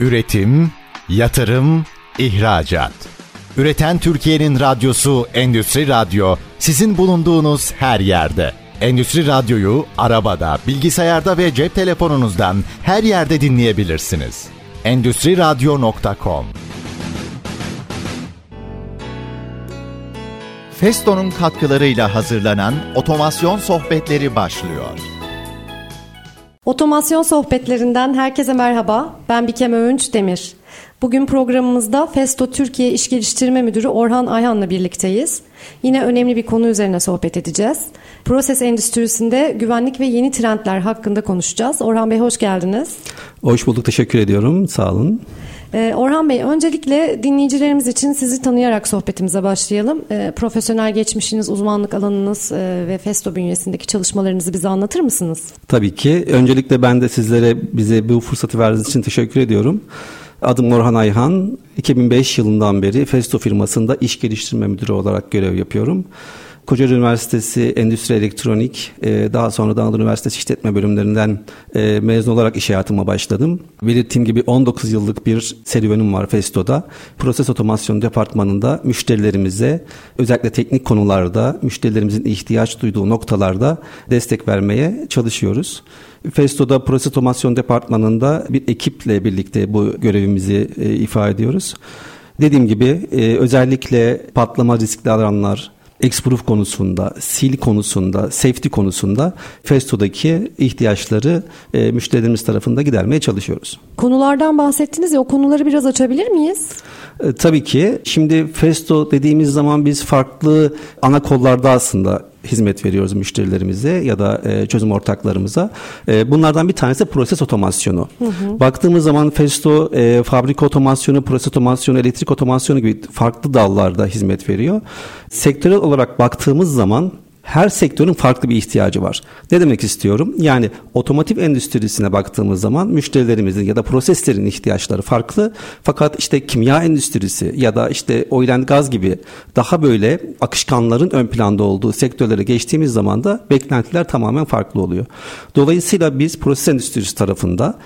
Üretim, yatırım, ihracat. Üreten Türkiye'nin radyosu Endüstri Radyo sizin bulunduğunuz her yerde. Endüstri Radyo'yu arabada, bilgisayarda ve cep telefonunuzdan her yerde dinleyebilirsiniz. Endüstri Radyo.com Festo'nun katkılarıyla hazırlanan otomasyon sohbetleri başlıyor. Otomasyon sohbetlerinden herkese merhaba. Ben Bikem Öğünç Demir. Bugün programımızda Festo Türkiye İş Geliştirme Müdürü Orhan Ayhan'la birlikteyiz. Yine önemli bir konu üzerine sohbet edeceğiz. Proses endüstrisinde güvenlik ve yeni trendler hakkında konuşacağız. Orhan Bey hoş geldiniz. Hoş bulduk, teşekkür ediyorum. Sağ olun. Ee, Orhan Bey, öncelikle dinleyicilerimiz için sizi tanıyarak sohbetimize başlayalım. Ee, profesyonel geçmişiniz, uzmanlık alanınız e, ve Festo bünyesindeki çalışmalarınızı bize anlatır mısınız? Tabii ki. Öncelikle ben de sizlere bize bu fırsatı verdiğiniz için teşekkür ediyorum. Adım Orhan Ayhan. 2005 yılından beri Festo firmasında iş geliştirme müdürü olarak görev yapıyorum. Kocaeli Üniversitesi Endüstri Elektronik, e, daha sonra da Anadolu Üniversitesi İşletme bölümlerinden e, mezun olarak iş hayatıma başladım. Belirttiğim gibi 19 yıllık bir serüvenim var Festo'da. Proses otomasyon departmanında müşterilerimize özellikle teknik konularda müşterilerimizin ihtiyaç duyduğu noktalarda destek vermeye çalışıyoruz. Festo'da proses otomasyon departmanında bir ekiple birlikte bu görevimizi e, ifade ediyoruz. Dediğim gibi özellikle patlama riskli alanlar, X-Proof konusunda, sil konusunda, safety konusunda Festo'daki ihtiyaçları e, müşterilerimiz tarafında gidermeye çalışıyoruz. Konulardan bahsettiniz ya o konuları biraz açabilir miyiz? E, tabii ki. Şimdi Festo dediğimiz zaman biz farklı ana kollarda aslında hizmet veriyoruz müşterilerimize ya da e, çözüm ortaklarımıza. E, bunlardan bir tanesi proses otomasyonu. Hı hı. Baktığımız zaman Festo e, fabrika otomasyonu, proses otomasyonu, elektrik otomasyonu gibi farklı dallarda hizmet veriyor. Sektörel olarak baktığımız zaman her sektörün farklı bir ihtiyacı var. Ne demek istiyorum? Yani otomotiv endüstrisine baktığımız zaman müşterilerimizin ya da proseslerin ihtiyaçları farklı. Fakat işte kimya endüstrisi ya da işte oil and gaz gibi daha böyle akışkanların ön planda olduğu sektörlere geçtiğimiz zaman da beklentiler tamamen farklı oluyor. Dolayısıyla biz proses endüstrisi tarafında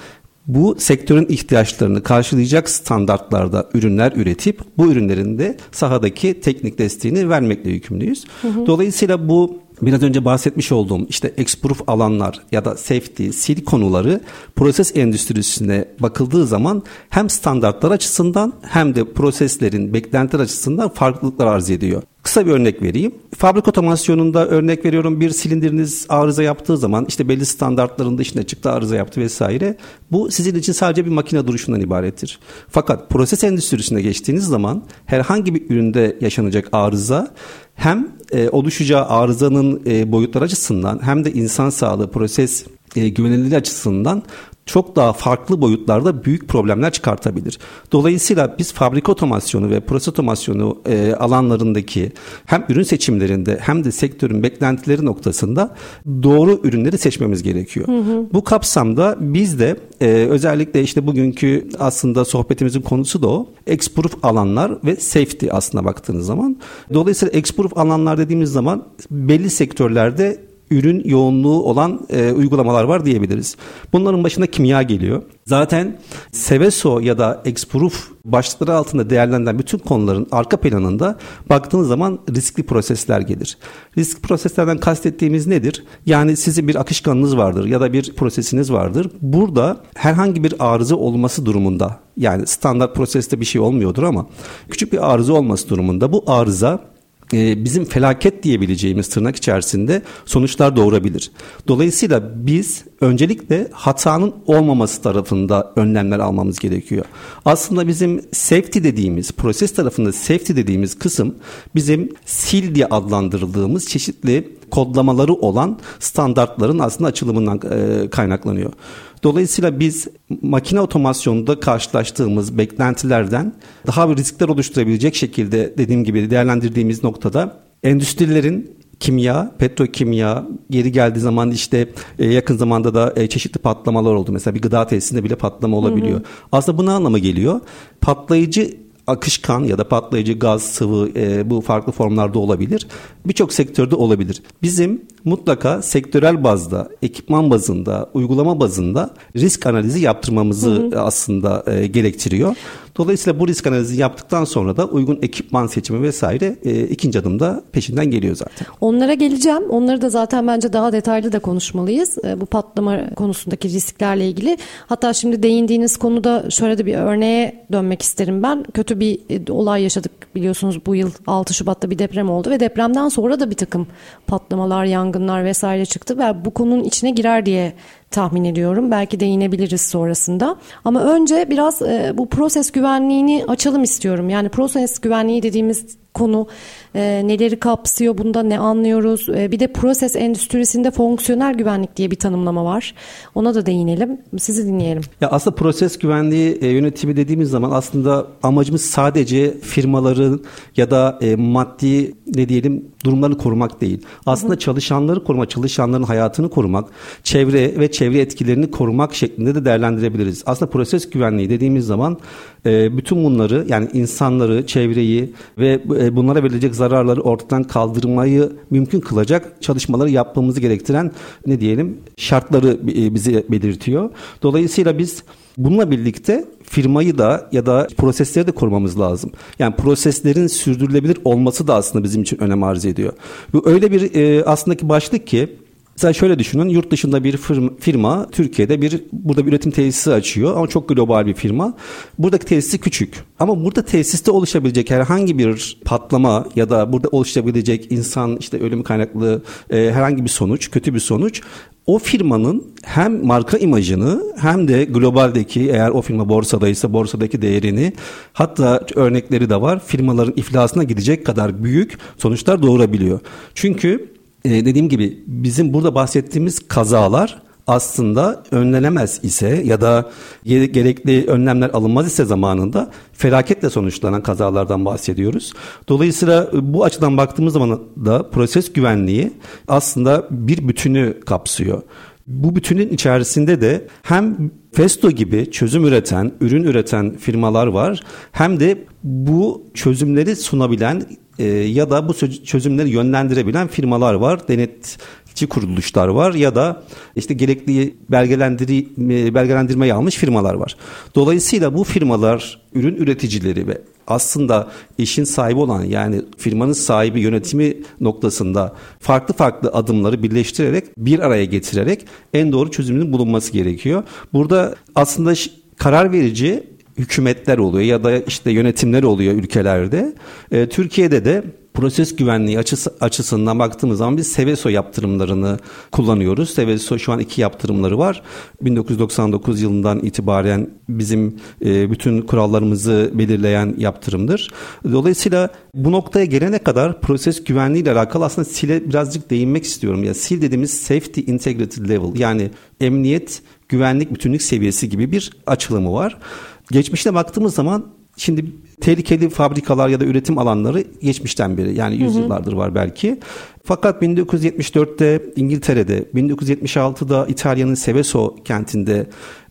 bu sektörün ihtiyaçlarını karşılayacak standartlarda ürünler üretip bu ürünlerin de sahadaki teknik desteğini vermekle yükümlüyüz. Hı hı. Dolayısıyla bu biraz önce bahsetmiş olduğum işte exproof alanlar ya da safety, sil konuları proses endüstrisine bakıldığı zaman hem standartlar açısından hem de proseslerin beklentiler açısından farklılıklar arz ediyor. Kısa bir örnek vereyim. Fabrika otomasyonunda örnek veriyorum bir silindiriniz arıza yaptığı zaman işte belli standartların dışında çıktı arıza yaptı vesaire. Bu sizin için sadece bir makine duruşundan ibarettir. Fakat proses endüstrisine geçtiğiniz zaman herhangi bir üründe yaşanacak arıza hem e, oluşacağı arızanın e, boyutları açısından hem de insan sağlığı proses e, güvenilirliği açısından çok daha farklı boyutlarda büyük problemler çıkartabilir. Dolayısıyla biz fabrika otomasyonu ve proses otomasyonu e, alanlarındaki hem ürün seçimlerinde hem de sektörün beklentileri noktasında doğru ürünleri seçmemiz gerekiyor. Hı hı. Bu kapsamda biz de e, özellikle işte bugünkü aslında sohbetimizin konusu da o. Exproof alanlar ve safety aslında baktığınız zaman. Dolayısıyla exproof alanlar dediğimiz zaman belli sektörlerde ürün yoğunluğu olan e, uygulamalar var diyebiliriz. Bunların başında kimya geliyor. Zaten Seveso ya da Exproof başlıkları altında değerlendirilen bütün konuların arka planında baktığınız zaman riskli prosesler gelir. Riskli proseslerden kastettiğimiz nedir? Yani sizin bir akışkanınız vardır ya da bir prosesiniz vardır. Burada herhangi bir arıza olması durumunda yani standart proseste bir şey olmuyordur ama küçük bir arıza olması durumunda bu arıza e, bizim felaket diyebileceğimiz tırnak içerisinde sonuçlar doğurabilir. Dolayısıyla biz öncelikle hatanın olmaması tarafında önlemler almamız gerekiyor. Aslında bizim safety dediğimiz, proses tarafında safety dediğimiz kısım bizim sil diye adlandırıldığımız çeşitli kodlamaları olan standartların aslında açılımından e, kaynaklanıyor. Dolayısıyla biz makine otomasyonunda karşılaştığımız beklentilerden daha bir riskler oluşturabilecek şekilde dediğim gibi değerlendirdiğimiz noktada endüstrilerin kimya, petrokimya geri geldiği zaman işte e, yakın zamanda da e, çeşitli patlamalar oldu. Mesela bir gıda tesisinde bile patlama olabiliyor. Hı hı. Aslında bu ne anlama geliyor? Patlayıcı akışkan ya da patlayıcı gaz, sıvı e, bu farklı formlarda olabilir. Birçok sektörde olabilir. Bizim mutlaka sektörel bazda, ekipman bazında, uygulama bazında risk analizi yaptırmamızı hı hı. aslında e, gerektiriyor. Dolayısıyla bu risk analizi yaptıktan sonra da uygun ekipman seçimi vesaire e, ikinci adımda peşinden geliyor zaten. Onlara geleceğim. Onları da zaten bence daha detaylı da konuşmalıyız. E, bu patlama konusundaki risklerle ilgili. Hatta şimdi değindiğiniz konuda şöyle de bir örneğe dönmek isterim ben. Kötü bir e, olay yaşadık biliyorsunuz bu yıl 6 Şubat'ta bir deprem oldu ve depremden sonra da bir takım patlamalar, yangınlar vesaire çıktı ve bu konunun içine girer diye tahmin ediyorum. Belki değinebiliriz sonrasında. Ama önce biraz e, bu proses güvenliğini açalım istiyorum. Yani proses güvenliği dediğimiz konu e, neleri kapsıyor, bunda ne anlıyoruz? E, bir de proses endüstrisinde fonksiyonel güvenlik diye bir tanımlama var. Ona da değinelim. Sizi dinleyelim. Ya aslında proses güvenliği e, yönetimi dediğimiz zaman aslında amacımız sadece firmaların ya da e, maddi ne diyelim durumlarını korumak değil. Aslında hı hı. çalışanları korumak, çalışanların hayatını korumak, çevre ve çevre etkilerini korumak şeklinde de değerlendirebiliriz. Aslında proses güvenliği dediğimiz zaman e, bütün bunları yani insanları, çevreyi ve bunlara verilecek zararları ortadan kaldırmayı mümkün kılacak çalışmaları yapmamızı gerektiren ne diyelim şartları e, bize belirtiyor. Dolayısıyla biz Bununla birlikte firmayı da ya da prosesleri de korumamız lazım. Yani proseslerin sürdürülebilir olması da aslında bizim için önem arz ediyor. Bu öyle bir e, aslında ki başlık ki Mesela şöyle düşünün yurt dışında bir firma Türkiye'de bir burada bir üretim tesisi açıyor ama çok global bir firma. Buradaki tesisi küçük ama burada tesiste oluşabilecek herhangi bir patlama ya da burada oluşabilecek insan işte ölüm kaynaklı e, herhangi bir sonuç kötü bir sonuç o firmanın hem marka imajını hem de globaldeki eğer o firma borsadaysa borsadaki değerini hatta örnekleri de var firmaların iflasına gidecek kadar büyük sonuçlar doğurabiliyor. Çünkü e, dediğim gibi bizim burada bahsettiğimiz kazalar aslında önlenemez ise ya da gerekli önlemler alınmaz ise zamanında felaketle sonuçlanan kazalardan bahsediyoruz. Dolayısıyla bu açıdan baktığımız zaman da proses güvenliği aslında bir bütünü kapsıyor. Bu bütünün içerisinde de hem Festo gibi çözüm üreten, ürün üreten firmalar var. Hem de bu çözümleri sunabilen e, ya da bu çözümleri yönlendirebilen firmalar var. Denetçi kuruluşlar var ya da işte gerekli belgelendiri, e, belgelendirmeyi almış firmalar var. Dolayısıyla bu firmalar ürün üreticileri ve aslında işin sahibi olan yani firmanın sahibi yönetimi noktasında farklı farklı adımları birleştirerek bir araya getirerek en doğru çözümün bulunması gerekiyor. Burada aslında karar verici hükümetler oluyor ya da işte yönetimler oluyor ülkelerde. E, Türkiye'de de proses güvenliği açısı, açısından baktığımız zaman biz Seveso yaptırımlarını kullanıyoruz. Seveso şu an iki yaptırımları var. 1999 yılından itibaren bizim e, bütün kurallarımızı belirleyen yaptırımdır. Dolayısıyla bu noktaya gelene kadar proses güvenliği ile alakalı aslında SIL'e birazcık değinmek istiyorum. Ya SIL dediğimiz Safety Integrity Level yani emniyet güvenlik bütünlük seviyesi gibi bir açılımı var. Geçmişte baktığımız zaman şimdi tehlikeli fabrikalar ya da üretim alanları geçmişten beri yani yüzyıllardır var belki. Fakat 1974'te İngiltere'de, 1976'da İtalya'nın Seveso kentinde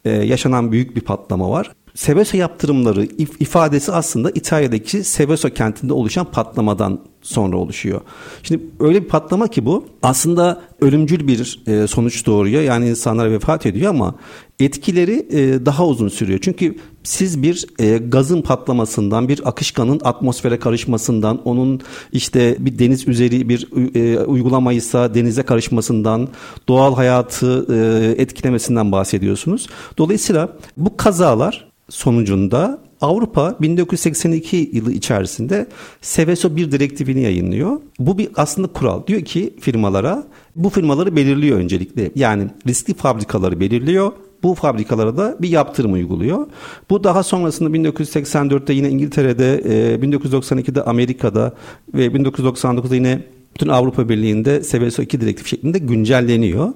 e, yaşanan büyük bir patlama var. Seveso yaptırımları if- ifadesi aslında İtalya'daki Seveso kentinde oluşan patlamadan sonra oluşuyor. Şimdi öyle bir patlama ki bu aslında ölümcül bir e, sonuç doğuruyor. Yani insanlar vefat ediyor ama etkileri e, daha uzun sürüyor. Çünkü siz bir e, gazın patlamasından, bir akışkanın atmosfere karışmasından, onun işte bir deniz üzeri bir e, uygulamaysa denize karışmasından, doğal hayatı e, etkilemesinden bahsediyorsunuz. Dolayısıyla bu kazalar sonucunda Avrupa 1982 yılı içerisinde Seveso bir direktifini yayınlıyor. Bu bir aslında kural. Diyor ki firmalara bu firmaları belirliyor öncelikle. Yani riskli fabrikaları belirliyor bu fabrikalara da bir yaptırım uyguluyor. Bu daha sonrasında 1984'te yine İngiltere'de, 1992'de Amerika'da ve 1999'da yine bütün Avrupa Birliği'nde SVSO 2 direktif şeklinde güncelleniyor.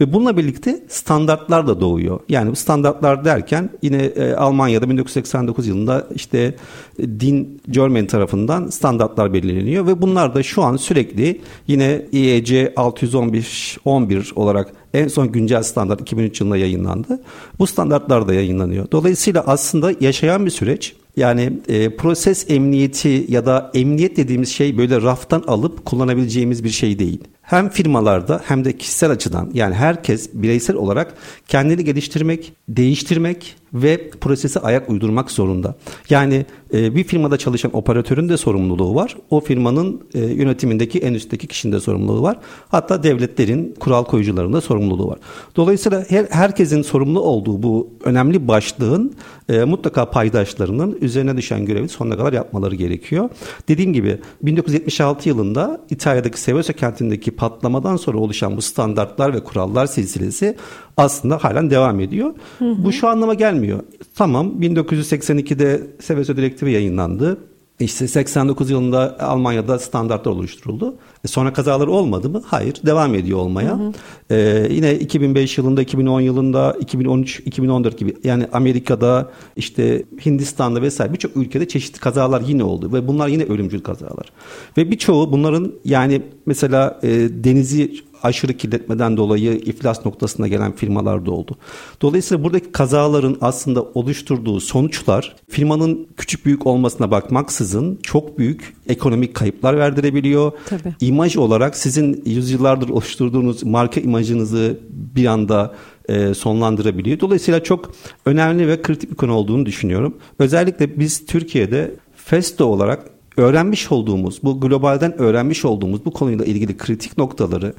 Ve bununla birlikte standartlar da doğuyor. Yani bu standartlar derken yine e, Almanya'da 1989 yılında işte e, DIN German tarafından standartlar belirleniyor ve bunlar da şu an sürekli yine IEC 615 11 olarak en son güncel standart 2003 yılında yayınlandı. Bu standartlar da yayınlanıyor. Dolayısıyla aslında yaşayan bir süreç Yani e, proses emniyeti ya da emniyet dediğimiz şey böyle raftan alıp kullanabileceğimiz bir şey değil. Hem firmalarda hem de kişisel açıdan yani herkes bireysel olarak kendini geliştirmek, değiştirmek ve prosese ayak uydurmak zorunda. Yani e, bir firmada çalışan operatörün de sorumluluğu var. O firmanın e, yönetimindeki en üstteki kişinin de sorumluluğu var. Hatta devletlerin kural koyucularının da sorumluluğu var. Dolayısıyla her, herkesin sorumlu olduğu bu önemli başlığın e, mutlaka paydaşlarının üzerine düşen görevi sonuna kadar yapmaları gerekiyor. Dediğim gibi 1976 yılında İtalya'daki Seveso kentindeki patlamadan sonra oluşan bu standartlar ve kurallar silsilesi aslında halen devam ediyor. Hı hı. Bu şu anlama gelmiyor. Tamam 1982'de Seveso direktifi yayınlandı. İşte 89 yılında Almanya'da standartlar oluşturuldu. E sonra kazalar olmadı mı? Hayır. Devam ediyor olmaya. Hı hı. Ee, yine 2005 yılında, 2010 yılında, 2013, 2014 gibi yani Amerika'da, işte Hindistan'da vesaire birçok ülkede çeşitli kazalar yine oldu ve bunlar yine ölümcül kazalar. Ve birçoğu bunların yani mesela e, denizi aşırı kirletmeden dolayı iflas noktasına gelen firmalar da oldu. Dolayısıyla buradaki kazaların aslında oluşturduğu sonuçlar firmanın küçük büyük olmasına bakmaksızın çok büyük ekonomik kayıplar verdirebiliyor. Tabii. İmaj olarak sizin yüzyıllardır oluşturduğunuz marka imajınızı bir anda e, sonlandırabiliyor. Dolayısıyla çok önemli ve kritik bir konu olduğunu düşünüyorum. Özellikle biz Türkiye'de Festo olarak öğrenmiş olduğumuz, bu globalden öğrenmiş olduğumuz bu konuyla ilgili kritik noktaları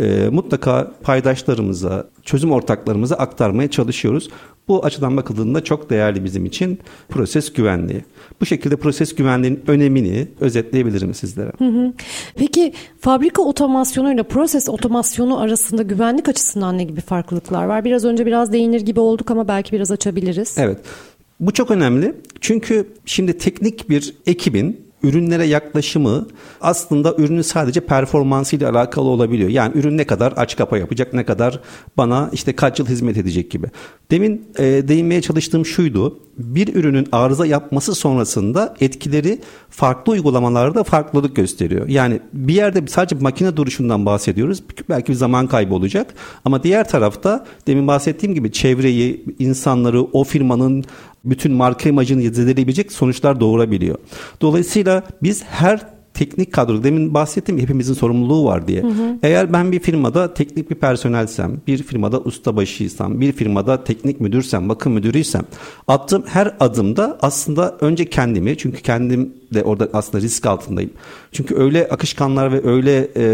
e, mutlaka paydaşlarımıza, çözüm ortaklarımıza aktarmaya çalışıyoruz. Bu açıdan bakıldığında çok değerli bizim için proses güvenliği. Bu şekilde proses güvenliğinin önemini özetleyebilirim sizlere. Hı hı. Peki fabrika otomasyonu ile proses otomasyonu arasında güvenlik açısından ne gibi farklılıklar var? Biraz önce biraz değinir gibi olduk ama belki biraz açabiliriz. Evet. Bu çok önemli. Çünkü şimdi teknik bir ekibin ürünlere yaklaşımı aslında ürünün sadece performansıyla alakalı olabiliyor. Yani ürün ne kadar aç kapa yapacak, ne kadar bana işte kaç yıl hizmet edecek gibi. Demin e, değinmeye çalıştığım şuydu. Bir ürünün arıza yapması sonrasında etkileri farklı uygulamalarda farklılık gösteriyor. Yani bir yerde sadece makine duruşundan bahsediyoruz. Belki bir zaman kaybı olacak. Ama diğer tarafta demin bahsettiğim gibi çevreyi, insanları, o firmanın bütün marka imajını zedeleyebilecek sonuçlar doğurabiliyor. Dolayısıyla biz her teknik kadro demin bahsettim hepimizin sorumluluğu var diye. Hı hı. Eğer ben bir firmada teknik bir personelsem, bir firmada ustabaşıysam, bir firmada teknik müdürsem, bakım müdürüysem attığım her adımda aslında önce kendimi çünkü kendim de orada aslında risk altındayım. Çünkü öyle akışkanlar ve öyle e,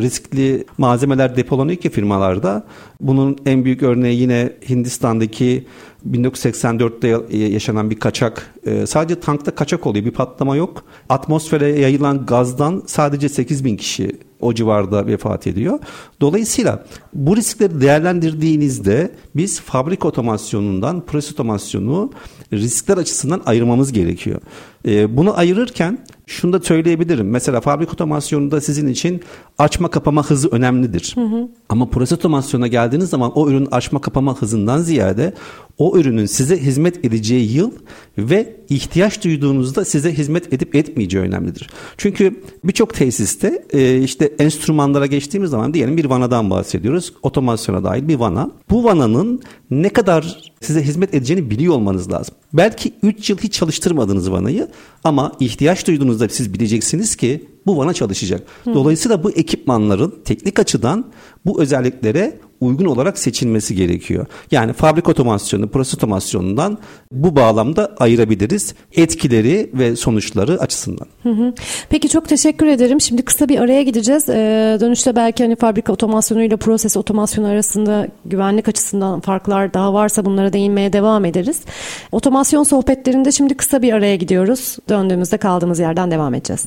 riskli malzemeler depolanıyor ki firmalarda. Bunun en büyük örneği yine Hindistan'daki 1984'te yaşanan bir kaçak. E, sadece tankta kaçak oluyor. Bir patlama yok. Atmosfere yayılan gazdan sadece 8 bin kişi o civarda vefat ediyor. Dolayısıyla bu riskleri değerlendirdiğinizde biz fabrik otomasyonundan proses otomasyonu riskler açısından ayırmamız gerekiyor. E, bunu ayırırken şunu da söyleyebilirim. Mesela fabrik otomasyonunda sizin için açma kapama hızı önemlidir. Hı hı. Ama proses otomasyona geldiğiniz zaman o ürün açma kapama hızından ziyade o ürünün size hizmet edeceği yıl ve ihtiyaç duyduğunuzda size hizmet edip etmeyeceği önemlidir. Çünkü birçok tesiste e, işte enstrümanlara geçtiğimiz zaman diyelim bir vanadan bahsediyoruz. Otomasyona dahil bir vana. Bu vananın ne kadar size hizmet edeceğini biliyor olmanız lazım. Belki 3 yıl hiç çalıştırmadığınız vanayı ama ihtiyaç duyduğunuzda siz bileceksiniz ki bu vana çalışacak. Dolayısıyla bu ekipmanların teknik açıdan bu özelliklere uygun olarak seçilmesi gerekiyor. Yani fabrik otomasyonu, proses otomasyonundan bu bağlamda ayırabiliriz etkileri ve sonuçları açısından. Hı hı. Peki çok teşekkür ederim. Şimdi kısa bir araya gideceğiz. Ee, dönüşte belki hani fabrika otomasyonu ile proses otomasyonu arasında güvenlik açısından farklar daha varsa bunlara değinmeye devam ederiz. Otomasyon sohbetlerinde şimdi kısa bir araya gidiyoruz. Döndüğümüzde kaldığımız yerden devam edeceğiz.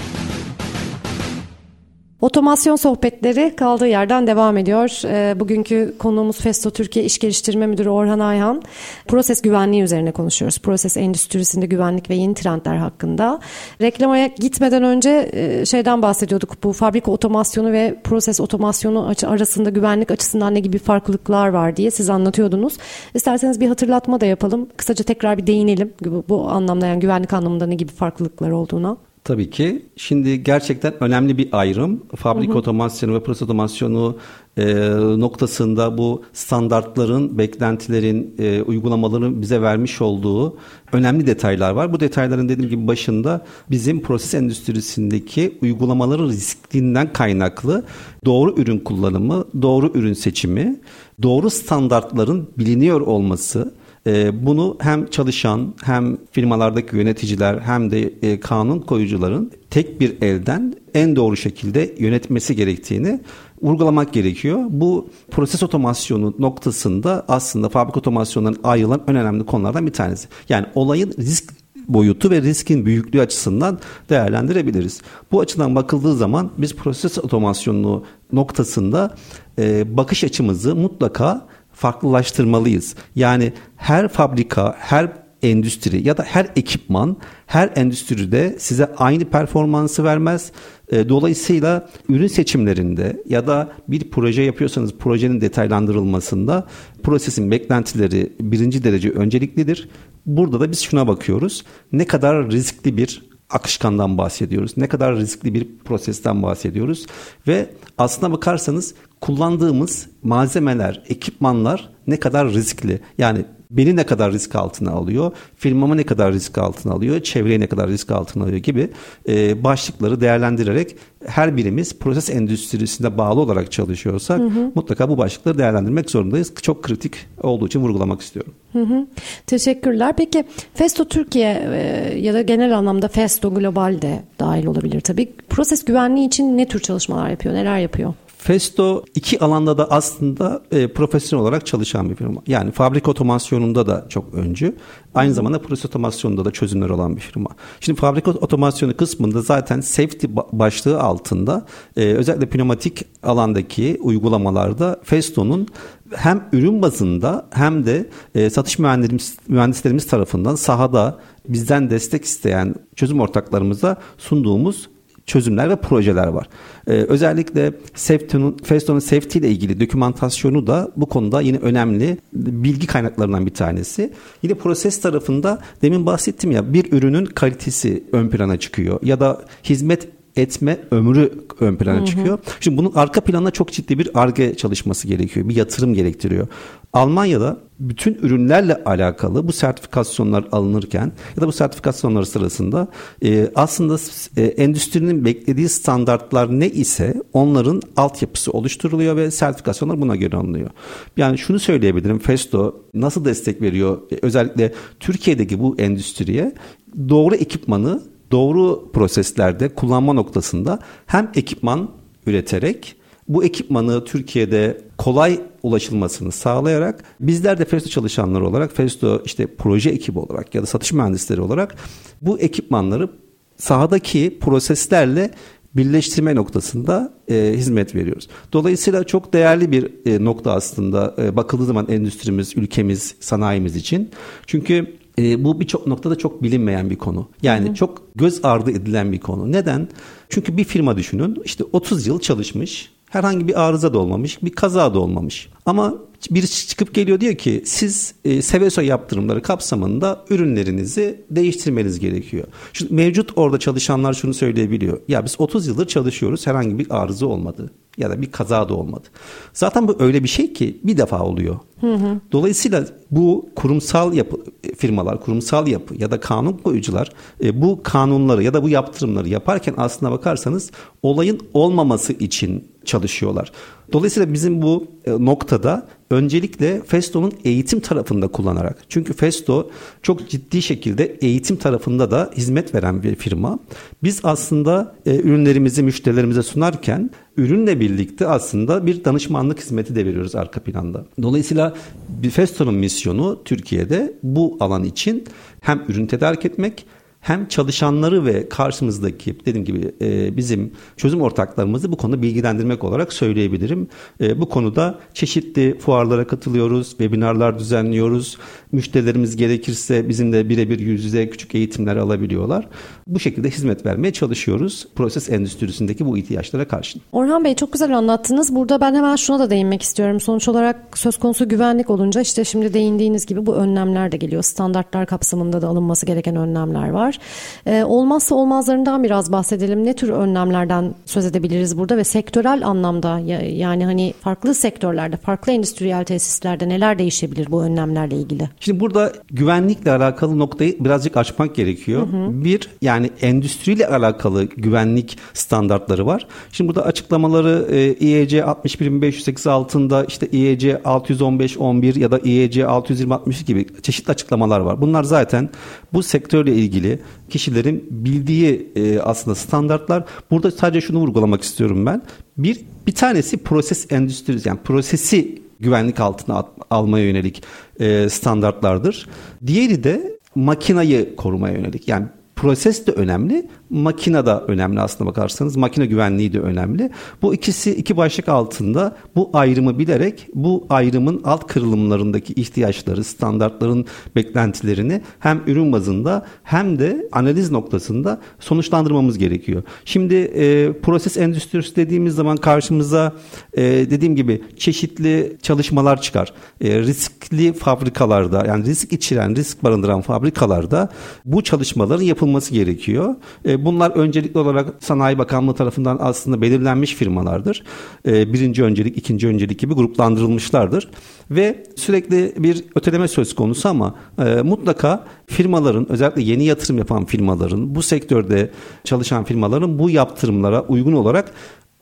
Otomasyon sohbetleri kaldığı yerden devam ediyor. E, bugünkü konuğumuz Festo Türkiye İş Geliştirme Müdürü Orhan Ayhan. Proses güvenliği üzerine konuşuyoruz. Proses endüstrisinde güvenlik ve yeni trendler hakkında. Reklamaya gitmeden önce e, şeyden bahsediyorduk. Bu fabrika otomasyonu ve proses otomasyonu arasında güvenlik açısından ne gibi farklılıklar var diye siz anlatıyordunuz. İsterseniz bir hatırlatma da yapalım. Kısaca tekrar bir değinelim bu anlamda yani güvenlik anlamında ne gibi farklılıklar olduğuna. Tabii ki. Şimdi gerçekten önemli bir ayrım. Fabrika hı hı. otomasyonu ve proses otomasyonu e, noktasında bu standartların, beklentilerin, e, uygulamaların bize vermiş olduğu önemli detaylar var. Bu detayların dediğim gibi başında bizim proses endüstrisindeki uygulamaların riskliğinden kaynaklı doğru ürün kullanımı, doğru ürün seçimi, doğru standartların biliniyor olması, bunu hem çalışan hem firmalardaki yöneticiler hem de e, kanun koyucuların tek bir elden en doğru şekilde yönetmesi gerektiğini vurgulamak gerekiyor. Bu proses otomasyonu noktasında aslında fabrika otomasyonundan ayrılan en önemli konulardan bir tanesi. Yani olayın risk boyutu ve riskin büyüklüğü açısından değerlendirebiliriz. Bu açıdan bakıldığı zaman biz proses otomasyonu noktasında e, bakış açımızı mutlaka farklılaştırmalıyız. Yani her fabrika, her endüstri ya da her ekipman her endüstride size aynı performansı vermez. E, dolayısıyla ürün seçimlerinde ya da bir proje yapıyorsanız projenin detaylandırılmasında prosesin beklentileri birinci derece önceliklidir. Burada da biz şuna bakıyoruz. Ne kadar riskli bir akışkandan bahsediyoruz. Ne kadar riskli bir prosesten bahsediyoruz ve aslına bakarsanız kullandığımız malzemeler, ekipmanlar ne kadar riskli. Yani beni ne kadar risk altına alıyor, firmamı ne kadar risk altına alıyor, çevreyi ne kadar risk altına alıyor gibi e, başlıkları değerlendirerek her birimiz proses endüstrisinde bağlı olarak çalışıyorsak hı hı. mutlaka bu başlıkları değerlendirmek zorundayız. Çok kritik olduğu için vurgulamak istiyorum. Hı hı. Teşekkürler. Peki Festo Türkiye e, ya da genel anlamda Festo Global de dahil olabilir tabii. Proses güvenliği için ne tür çalışmalar yapıyor, neler yapıyor? Festo iki alanda da aslında e, profesyonel olarak çalışan bir firma. Yani fabrika otomasyonunda da çok öncü. Aynı zamanda proses otomasyonunda da çözümler olan bir firma. Şimdi fabrika otomasyonu kısmında zaten safety başlığı altında e, özellikle pneumatik alandaki uygulamalarda Festo'nun hem ürün bazında hem de e, satış mühendislerimiz, mühendislerimiz tarafından sahada bizden destek isteyen çözüm ortaklarımıza sunduğumuz çözümler ve projeler var. Ee, özellikle Festo'nun Safety ile ilgili dokümantasyonu da bu konuda yine önemli bilgi kaynaklarından bir tanesi. Yine proses tarafında demin bahsettim ya bir ürünün kalitesi ön plana çıkıyor ya da hizmet etme ömrü ön plana hı hı. çıkıyor. Şimdi bunun arka planına çok ciddi bir arge çalışması gerekiyor. Bir yatırım gerektiriyor. Almanya'da bütün ürünlerle alakalı bu sertifikasyonlar alınırken ya da bu sertifikasyonlar sırasında e, aslında e, endüstrinin beklediği standartlar ne ise onların altyapısı oluşturuluyor ve sertifikasyonlar buna göre alınıyor. Yani şunu söyleyebilirim Festo nasıl destek veriyor e, özellikle Türkiye'deki bu endüstriye doğru ekipmanı doğru proseslerde kullanma noktasında hem ekipman üreterek bu ekipmanı Türkiye'de kolay ulaşılmasını sağlayarak bizler de Festo çalışanları olarak Festo işte proje ekibi olarak ya da satış mühendisleri olarak bu ekipmanları sahadaki proseslerle birleştirme noktasında e, hizmet veriyoruz. Dolayısıyla çok değerli bir e, nokta aslında e, bakıldığı zaman endüstrimiz, ülkemiz, sanayimiz için. Çünkü e, bu birçok noktada çok bilinmeyen bir konu. Yani Hı-hı. çok göz ardı edilen bir konu. Neden? Çünkü bir firma düşünün işte 30 yıl çalışmış. Herhangi bir arıza da olmamış, bir kaza da olmamış. Ama birisi çıkıp geliyor diyor ki siz e, Seveso yaptırımları kapsamında ürünlerinizi değiştirmeniz gerekiyor. Şimdi mevcut orada çalışanlar şunu söyleyebiliyor. Ya biz 30 yıldır çalışıyoruz herhangi bir arıza olmadı ya da bir kaza da olmadı. Zaten bu öyle bir şey ki bir defa oluyor. Hı hı. Dolayısıyla bu kurumsal yapı firmalar, kurumsal yapı ya da kanun koyucular e, bu kanunları ya da bu yaptırımları yaparken aslına bakarsanız olayın olmaması için çalışıyorlar. Dolayısıyla bizim bu e, noktada öncelikle Festo'nun eğitim tarafında kullanarak çünkü Festo çok ciddi şekilde eğitim tarafında da hizmet veren bir firma. Biz aslında e, ürünlerimizi müşterilerimize sunarken ürünle birlikte aslında bir danışmanlık hizmeti de veriyoruz arka planda. Dolayısıyla Festo'nun misyonu Türkiye'de bu alan için hem ürün tedarik etmek hem çalışanları ve karşımızdaki dediğim gibi e, bizim çözüm ortaklarımızı bu konuda bilgilendirmek olarak söyleyebilirim. E, bu konuda çeşitli fuarlara katılıyoruz, webinarlar düzenliyoruz. Müşterilerimiz gerekirse bizimle birebir yüz yüze küçük eğitimler alabiliyorlar. Bu şekilde hizmet vermeye çalışıyoruz proses endüstrisindeki bu ihtiyaçlara karşı. Orhan Bey çok güzel anlattınız. Burada ben hemen şuna da değinmek istiyorum. Sonuç olarak söz konusu güvenlik olunca işte şimdi değindiğiniz gibi bu önlemler de geliyor. Standartlar kapsamında da alınması gereken önlemler var. Ee, olmazsa olmazlarından biraz bahsedelim. Ne tür önlemlerden söz edebiliriz burada ve sektörel anlamda yani hani farklı sektörlerde, farklı endüstriyel tesislerde neler değişebilir bu önlemlerle ilgili? Şimdi burada güvenlikle alakalı noktayı birazcık açmak gerekiyor. Hı hı. Bir yani endüstriyle alakalı güvenlik standartları var. Şimdi burada açıklamaları e, IEC 61508 altında işte IEC 61511 ya da IEC 620 gibi çeşitli açıklamalar var. Bunlar zaten bu sektörle ilgili kişilerin bildiği e, aslında standartlar. Burada sadece şunu vurgulamak istiyorum ben. Bir bir tanesi proses endüstrisi yani prosesi güvenlik altına almaya yönelik e, standartlardır. Diğeri de makinayı korumaya yönelik. Yani proses de önemli, makine de önemli aslında bakarsanız. Makine güvenliği de önemli. Bu ikisi iki başlık altında bu ayrımı bilerek bu ayrımın alt kırılımlarındaki ihtiyaçları, standartların beklentilerini hem ürün bazında hem de analiz noktasında sonuçlandırmamız gerekiyor. Şimdi e, proses endüstrisi dediğimiz zaman karşımıza e, dediğim gibi çeşitli çalışmalar çıkar. E, riskli fabrikalarda yani risk içeren, risk barındıran fabrikalarda bu çalışmaların yapılması gerekiyor. E, bunlar öncelikli olarak Sanayi Bakanlığı tarafından aslında belirlenmiş firmalardır. Ee, birinci öncelik, ikinci öncelik gibi gruplandırılmışlardır. Ve sürekli bir öteleme söz konusu ama e, mutlaka firmaların özellikle yeni yatırım yapan firmaların bu sektörde çalışan firmaların bu yaptırımlara uygun olarak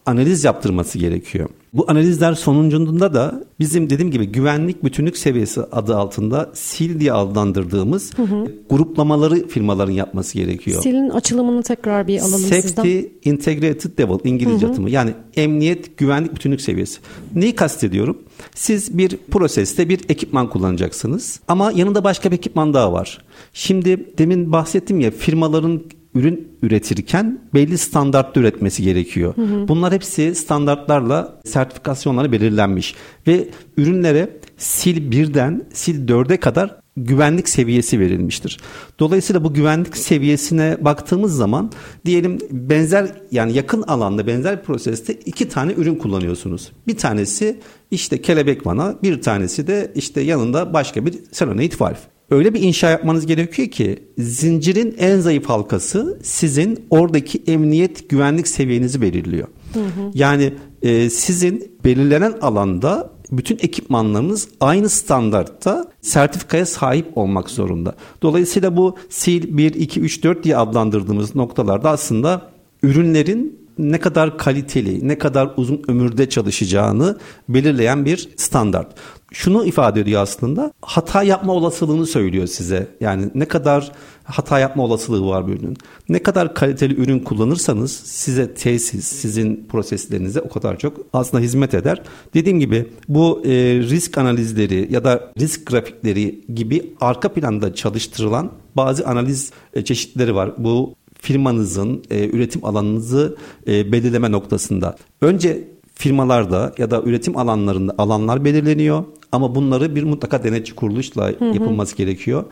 analiz yaptırması gerekiyor. Bu analizler sonucunda da bizim dediğim gibi güvenlik bütünlük seviyesi adı altında SIL diye adlandırdığımız hı hı. gruplamaları firmaların yapması gerekiyor. SIL'in açılımını tekrar bir alalım Safety sizden. Safety Integrated Level İngilizce hı hı. atımı. Yani emniyet güvenlik bütünlük seviyesi. Neyi kastediyorum? Siz bir proseste bir ekipman kullanacaksınız ama yanında başka bir ekipman daha var. Şimdi demin bahsettim ya firmaların ürün üretirken belli standartta üretmesi gerekiyor. Hı hı. Bunlar hepsi standartlarla sertifikasyonları belirlenmiş ve ürünlere sil 1'den sil 4'e kadar güvenlik seviyesi verilmiştir. Dolayısıyla bu güvenlik seviyesine baktığımız zaman diyelim benzer yani yakın alanda benzer proseste iki tane ürün kullanıyorsunuz. Bir tanesi işte kelebek vana, bir tanesi de işte yanında başka bir solenoid valve öyle bir inşa yapmanız gerekiyor ki zincirin en zayıf halkası sizin oradaki emniyet güvenlik seviyenizi belirliyor. Hı hı. Yani e, sizin belirlenen alanda bütün ekipmanlarınız aynı standartta sertifikaya sahip olmak zorunda. Dolayısıyla bu sil 1, 2, 3, 4 diye adlandırdığımız noktalarda aslında ürünlerin ne kadar kaliteli, ne kadar uzun ömürde çalışacağını belirleyen bir standart şunu ifade ediyor aslında. Hata yapma olasılığını söylüyor size. Yani ne kadar hata yapma olasılığı var bir ürünün. Ne kadar kaliteli ürün kullanırsanız size tesis, sizin proseslerinize o kadar çok aslında hizmet eder. Dediğim gibi bu e, risk analizleri ya da risk grafikleri gibi arka planda çalıştırılan bazı analiz e, çeşitleri var. Bu firmanızın e, üretim alanınızı e, belirleme noktasında. Önce firmalarda ya da üretim alanlarında alanlar belirleniyor. Ama bunları bir mutlaka denetçi kuruluşla hı hı. yapılması gerekiyor.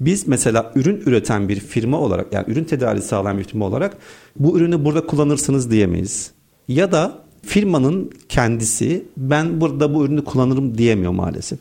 Biz mesela ürün üreten bir firma olarak yani ürün tedariği sağlayan bir firma olarak bu ürünü burada kullanırsınız diyemeyiz. Ya da firmanın kendisi ben burada bu ürünü kullanırım diyemiyor maalesef.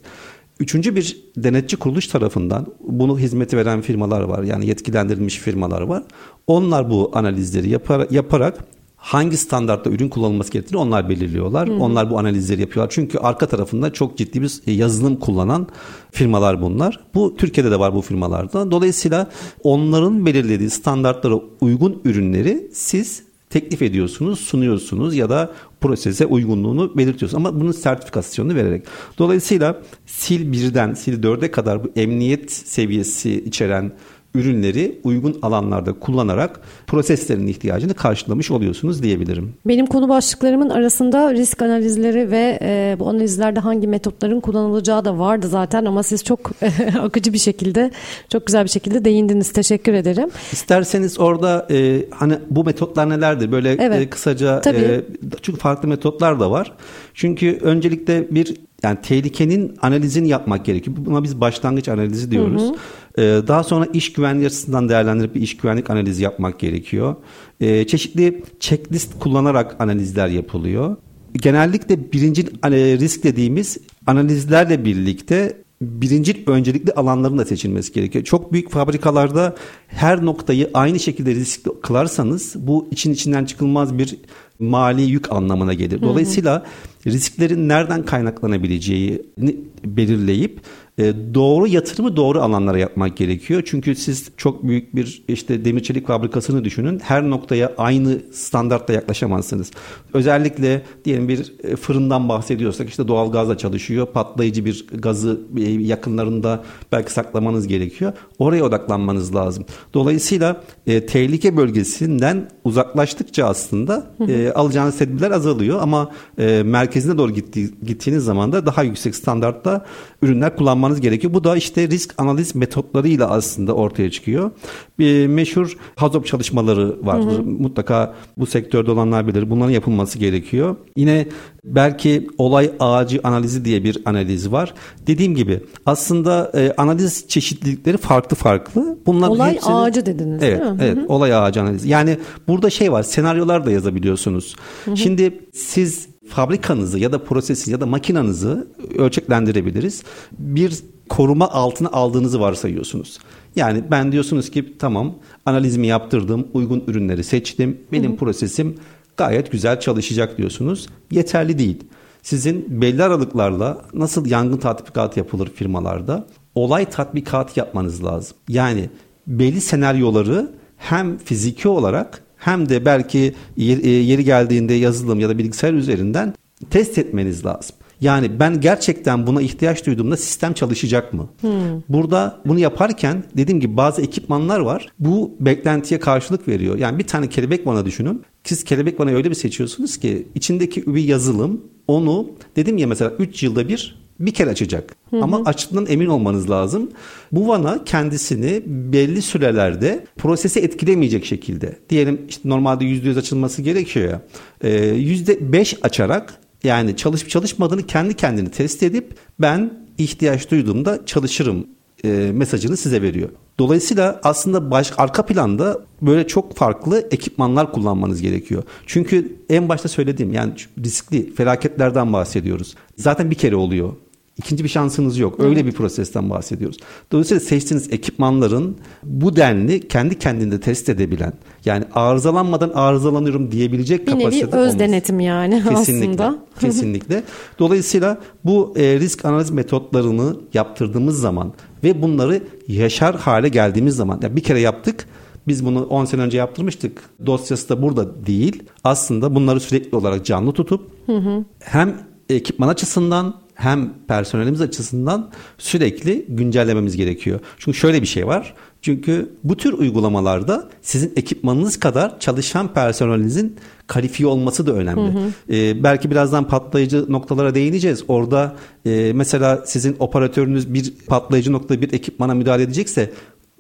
Üçüncü bir denetçi kuruluş tarafından bunu hizmeti veren firmalar var. Yani yetkilendirilmiş firmalar var. Onlar bu analizleri yapar, yaparak hangi standartta ürün kullanılması gerektiğini onlar belirliyorlar. Hı. Onlar bu analizleri yapıyorlar. Çünkü arka tarafında çok ciddi bir yazılım kullanan firmalar bunlar. Bu Türkiye'de de var bu firmalarda. Dolayısıyla onların belirlediği standartlara uygun ürünleri siz teklif ediyorsunuz, sunuyorsunuz ya da prosese uygunluğunu belirtiyorsunuz. Ama bunun sertifikasyonunu vererek. Dolayısıyla sil 1'den sil 4'e kadar bu emniyet seviyesi içeren ürünleri uygun alanlarda kullanarak proseslerin ihtiyacını karşılamış oluyorsunuz diyebilirim. Benim konu başlıklarımın arasında risk analizleri ve e, bu analizlerde hangi metotların kullanılacağı da vardı zaten ama siz çok akıcı bir şekilde, çok güzel bir şekilde değindiniz. Teşekkür ederim. İsterseniz orada e, hani bu metotlar nelerdir? Böyle evet. e, kısaca e, çünkü farklı metotlar da var. Çünkü öncelikle bir yani tehlikenin analizini yapmak gerekiyor. Buna biz başlangıç analizi diyoruz. Hı hı. Ee, daha sonra iş güvenliği açısından değerlendirip bir iş güvenlik analizi yapmak gerekiyor. Ee, çeşitli checklist kullanarak analizler yapılıyor. Genellikle birinci hani, risk dediğimiz analizlerle birlikte birinci öncelikli alanların da seçilmesi gerekiyor. Çok büyük fabrikalarda her noktayı aynı şekilde riskli kılarsanız bu için içinden çıkılmaz bir mali yük anlamına gelir. Dolayısıyla hı hı. Risklerin nereden kaynaklanabileceğini belirleyip e, doğru yatırımı doğru alanlara yapmak gerekiyor. Çünkü siz çok büyük bir işte demir çelik fabrikasını düşünün. Her noktaya aynı standartta yaklaşamazsınız. Özellikle diyelim bir e, fırından bahsediyorsak işte doğal gazla çalışıyor. Patlayıcı bir gazı e, yakınlarında belki saklamanız gerekiyor. Oraya odaklanmanız lazım. Dolayısıyla e, tehlike bölgesinden uzaklaştıkça aslında e, alacağınız tedbirler azalıyor ama e, merkezine doğru gitti, gittiğiniz zaman da daha yüksek standartta ürünler kullanmanız gerekiyor. Bu da işte risk analiz metotlarıyla aslında ortaya çıkıyor. Bir meşhur HAZOP çalışmaları vardır. Hı hı. Mutlaka bu sektörde olanlar bilir. Bunların yapılması gerekiyor. Yine belki olay ağacı analizi diye bir analiz var. Dediğim gibi aslında e, analiz çeşitlilikleri farklı farklı. Bunlar olay hepsini, ağacı dediniz evet, değil mi? Evet, Hı-hı. olay ağacı analizi. Yani burada şey var, senaryolar da yazabiliyorsunuz. Hı-hı. Şimdi siz fabrikanızı ya da prosesi ya da makinanızı ölçeklendirebiliriz. Bir koruma altına aldığınızı varsayıyorsunuz. Yani ben diyorsunuz ki tamam analizimi yaptırdım, uygun ürünleri seçtim, benim hı hı. prosesim gayet güzel çalışacak diyorsunuz. Yeterli değil. Sizin belli aralıklarla nasıl yangın tatbikatı yapılır firmalarda olay tatbikatı yapmanız lazım. Yani belli senaryoları hem fiziki olarak hem de belki e, yeri geldiğinde yazılım ya da bilgisayar üzerinden test etmeniz lazım. Yani ben gerçekten buna ihtiyaç duyduğumda sistem çalışacak mı? Hmm. Burada bunu yaparken dediğim gibi bazı ekipmanlar var. Bu beklentiye karşılık veriyor. Yani bir tane kelebek bana düşünün. Siz kelebek bana öyle bir seçiyorsunuz ki içindeki bir yazılım onu dedim ya mesela 3 yılda bir bir kere açacak. Hı hı. Ama açtığından emin olmanız lazım. Bu vana kendisini belli sürelerde prosesi etkilemeyecek şekilde. Diyelim işte normalde %100 açılması gerekiyor ya. %5 açarak yani çalışıp çalışmadığını kendi kendini test edip ben ihtiyaç duyduğumda çalışırım e, mesajını size veriyor. Dolayısıyla aslında baş, arka planda böyle çok farklı ekipmanlar kullanmanız gerekiyor. Çünkü en başta söylediğim yani riskli felaketlerden bahsediyoruz. Zaten bir kere oluyor. İkinci bir şansınız yok. Öyle bir prosesten bahsediyoruz. Dolayısıyla seçtiğiniz ekipmanların bu denli kendi kendinde test edebilen yani arızalanmadan arızalanıyorum diyebilecek bir kapasitede nevi öz olması. denetim yani kesinlikle, aslında. Kesinlikle. Dolayısıyla bu e, risk analiz metotlarını yaptırdığımız zaman ve bunları yaşar hale geldiğimiz zaman yani bir kere yaptık biz bunu 10 sene önce yaptırmıştık. Dosyası da burada değil. Aslında bunları sürekli olarak canlı tutup hı hı. hem ekipman açısından hem personelimiz açısından sürekli güncellememiz gerekiyor. Çünkü şöyle bir şey var. Çünkü bu tür uygulamalarda sizin ekipmanınız kadar çalışan personelinizin kalifiye olması da önemli. Hı hı. Ee, belki birazdan patlayıcı noktalara değineceğiz. Orada e, mesela sizin operatörünüz bir patlayıcı noktada bir ekipmana müdahale edecekse